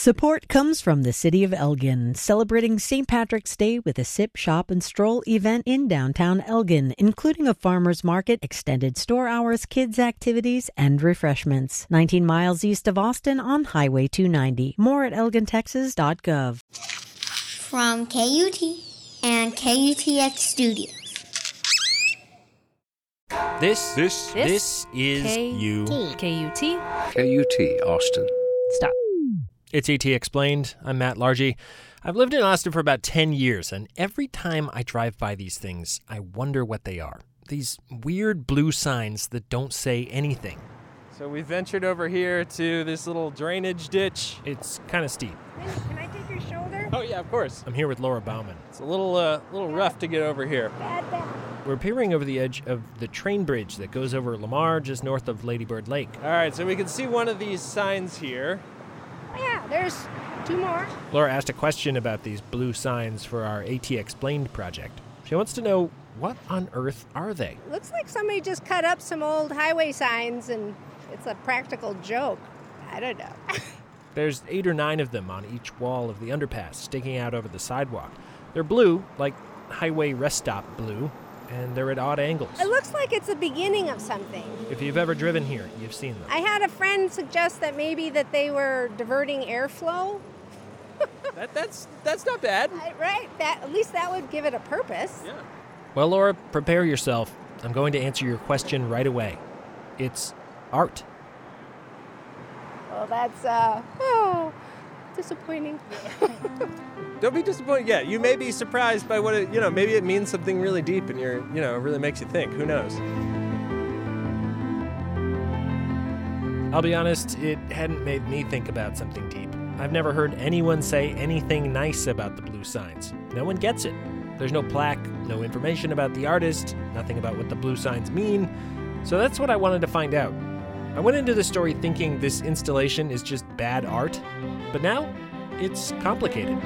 Support comes from the City of Elgin, celebrating St. Patrick's Day with a sip, shop, and stroll event in downtown Elgin, including a farmer's market, extended store hours, kids' activities, and refreshments. 19 miles east of Austin on Highway 290. More at elgintexas.gov. From KUT and KUTX Studios. This, This, this is K- you. KUT. KUT Austin. Stop. It's ATXplained. I'm Matt Largey. I've lived in Austin for about 10 years, and every time I drive by these things, I wonder what they are. These weird blue signs that don't say anything. So we ventured over here to this little drainage ditch. It's kind of steep. Can I take your shoulder? Oh yeah, of course. I'm here with Laura Bauman. It's a little uh, little rough to get over here. Bad back. We're peering over the edge of the train bridge that goes over Lamar just north of Lady Bird Lake. All right, so we can see one of these signs here. There's two more. Laura asked a question about these blue signs for our ATXplained project. She wants to know what on earth are they? Looks like somebody just cut up some old highway signs and it's a practical joke. I don't know. There's eight or nine of them on each wall of the underpass, sticking out over the sidewalk. They're blue, like highway rest stop blue, and they're at odd angles. it looks like it's the beginning of something. If you've ever driven here, you've seen them. I had a friend suggest that maybe that they were diverting airflow. That, that's that's not bad. I- Right? That at least that would give it a purpose. Yeah. Well, Laura, prepare yourself. I'm going to answer your question right away. It's art. Well, that's uh oh, disappointing. Don't be disappointed yet. You may be surprised by what it, you know, maybe it means something really deep and you're, you know, it really makes you think. Who knows? I'll be honest, it hadn't made me think about something deep. I've never heard anyone say anything nice about the blue signs. No one gets it. There's no plaque, no information about the artist, nothing about what the blue signs mean. So that's what I wanted to find out. I went into the story thinking this installation is just bad art, but now it's complicated.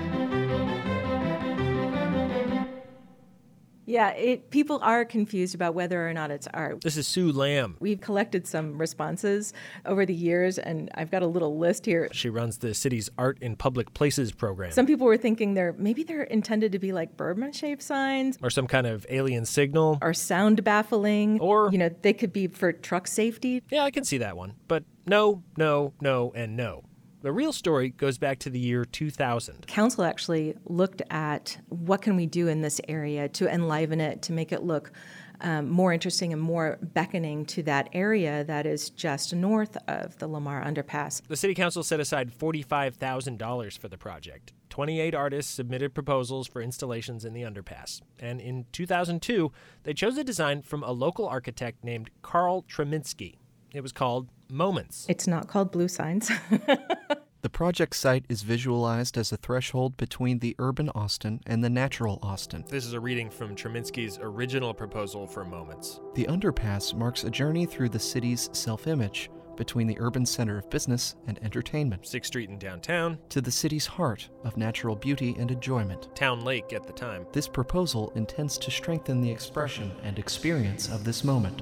Yeah, it, people are confused about whether or not it's art. This is Sue Lamb. We've collected some responses over the years, and I've got a little list here. She runs the city's Art in Public Places program. Some people were thinking they're maybe they're intended to be like Burma-Shave signs or some kind of alien signal. or sound baffling, Or- you know they could be for truck safety. Yeah, I can see that one. But no, no, no, and no. The real story goes back to the year 2000. Council actually looked at what can we do in this area to enliven it, to make it look um, more interesting and more beckoning to that area that is just north of the Lamar Underpass. The city council set aside $45,000 for the project. 28 artists submitted proposals for installations in the underpass. And in 2002, they chose a design from a local architect named Carl Treminsky. It was called Moments. It's not called blue signs. The project site is visualized as a threshold between the urban Austin and the natural Austin. This is a reading from Treminsky's original proposal for Moments. The underpass marks a journey through the city's self image between the urban center of business and entertainment 6th Street in downtown, to the city's heart of natural beauty and enjoyment. Town Lake at the time. This proposal intends to strengthen the expression and experience of this moment.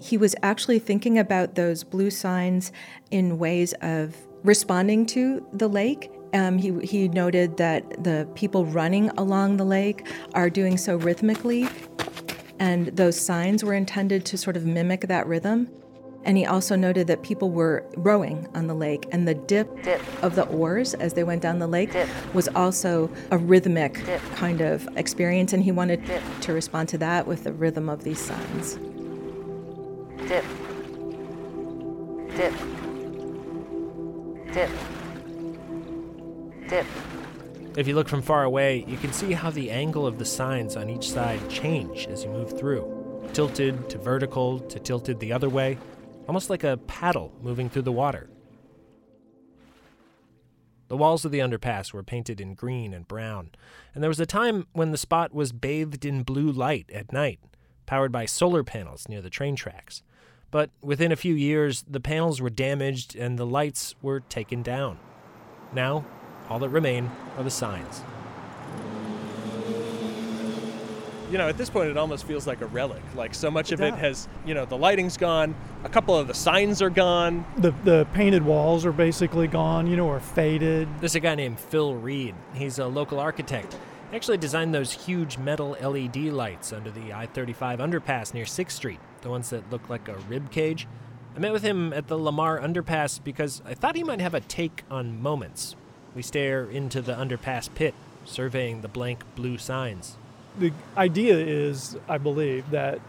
He was actually thinking about those blue signs in ways of responding to the lake. Um, he, he noted that the people running along the lake are doing so rhythmically, and those signs were intended to sort of mimic that rhythm. And he also noted that people were rowing on the lake, and the dip, of the oars as they went down the lake was also a rhythmic kind of experience, and he wanted to respond to that with the rhythm of these signs. Dip, dip, dip, dip. If you look from far away, you can see how the angle of the signs on each side change as you move through. Tilted to vertical to tilted the other way, almost like a paddle moving through the water. The walls of the underpass were painted in green and brown, and there was a time when the spot was bathed in blue light at night, powered by solar panels near the train tracks. But within a few years, the panels were damaged and the lights were taken down. Now, all that remain are the signs. you know, at this point, it almost feels like a relic. Like so much It of it has, you know, the lighting's gone, a couple of the signs are gone. The the painted walls are basically gone, you know, or faded. There's a guy named Phil Reed. He's a local architect. He actually designed those huge metal LED lights under the I 35 underpass near 6th Street, the ones that look like a rib cage. I met with him at the Lamar underpass because I thought he might have a take on moments. We stare into the underpass pit, surveying the blank blue signs. The idea is, I believe, that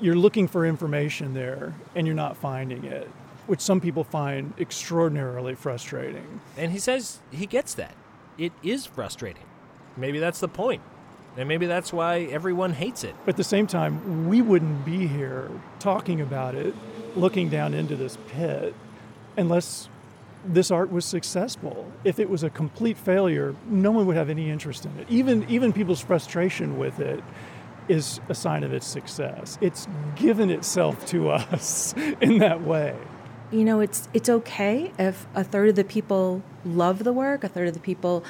you're looking for information there and you're not finding it, which some people find extraordinarily frustrating. And he says he gets that. It is frustrating. Maybe that's the point. And maybe that's why everyone hates it. But at the same time, we wouldn't be here talking about it, looking down into this pit, unless this art was successful. If it was a complete failure, no one would have any interest in it. Even even people's frustration with it is a sign of its success. It's given itself to us in that way. You know, it's it's okay if a third of the people love the work, a third of the people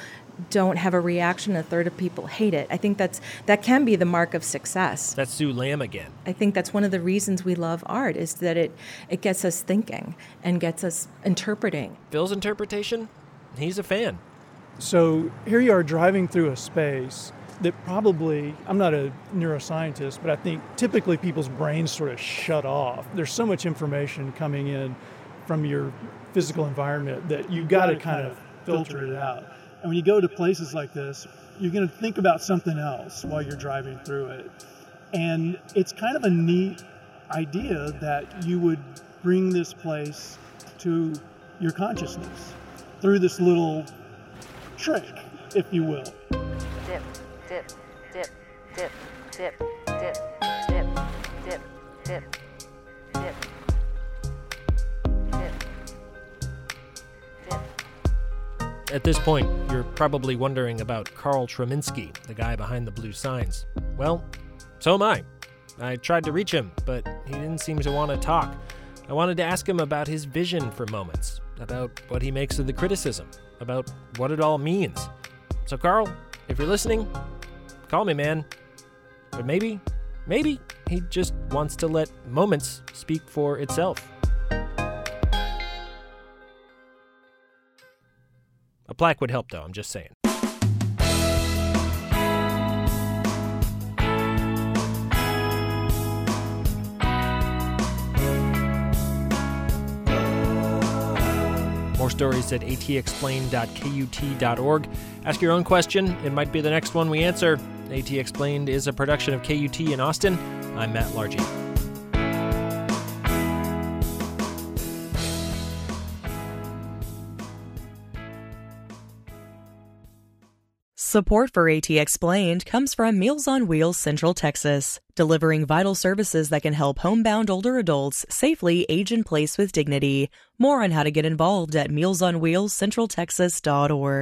don't have a reaction, a third of people hate it. I think that's that can be the mark of success. That's Sue Lamb again. I think that's one of the reasons we love art is that it it gets us thinking and gets us interpreting. Phil's interpretation? He's a fan. So here you are driving through a space that probably, I'm not a neuroscientist, but I think typically people's brains sort of shut off. There's so much information coming in from your physical environment that you've got to kind of filter it out. And when you go to places like this, you're going to think about something else while you're driving through it. And it's kind of a neat idea that you would bring this place to your consciousness through this little trick, if you will. dip, dip, dip, dip, dip, dip, dip, dip, dip, At this point, you're probably wondering about Carl Treminsky, the guy behind the blue signs. Well, so am I. I tried to reach him, but he didn't seem to want to talk. I wanted to ask him about his vision for moments, about what he makes of the criticism, about what it all means. So, Carl, if you're listening, call me, man. But maybe, maybe he just wants to let moments speak for itself. A plaque would help, though, I'm just saying. More stories at atxplained.kut.org. Ask your own question. It might be the next one we answer. ATXplained is a production of KUT in Austin. I'm Matt Largey. Support for ATXplained comes from Meals on Wheels Central Texas, delivering vital services that can help homebound older adults safely age in place with dignity. More on how to get involved at mealsonwheelscentraltexas.org.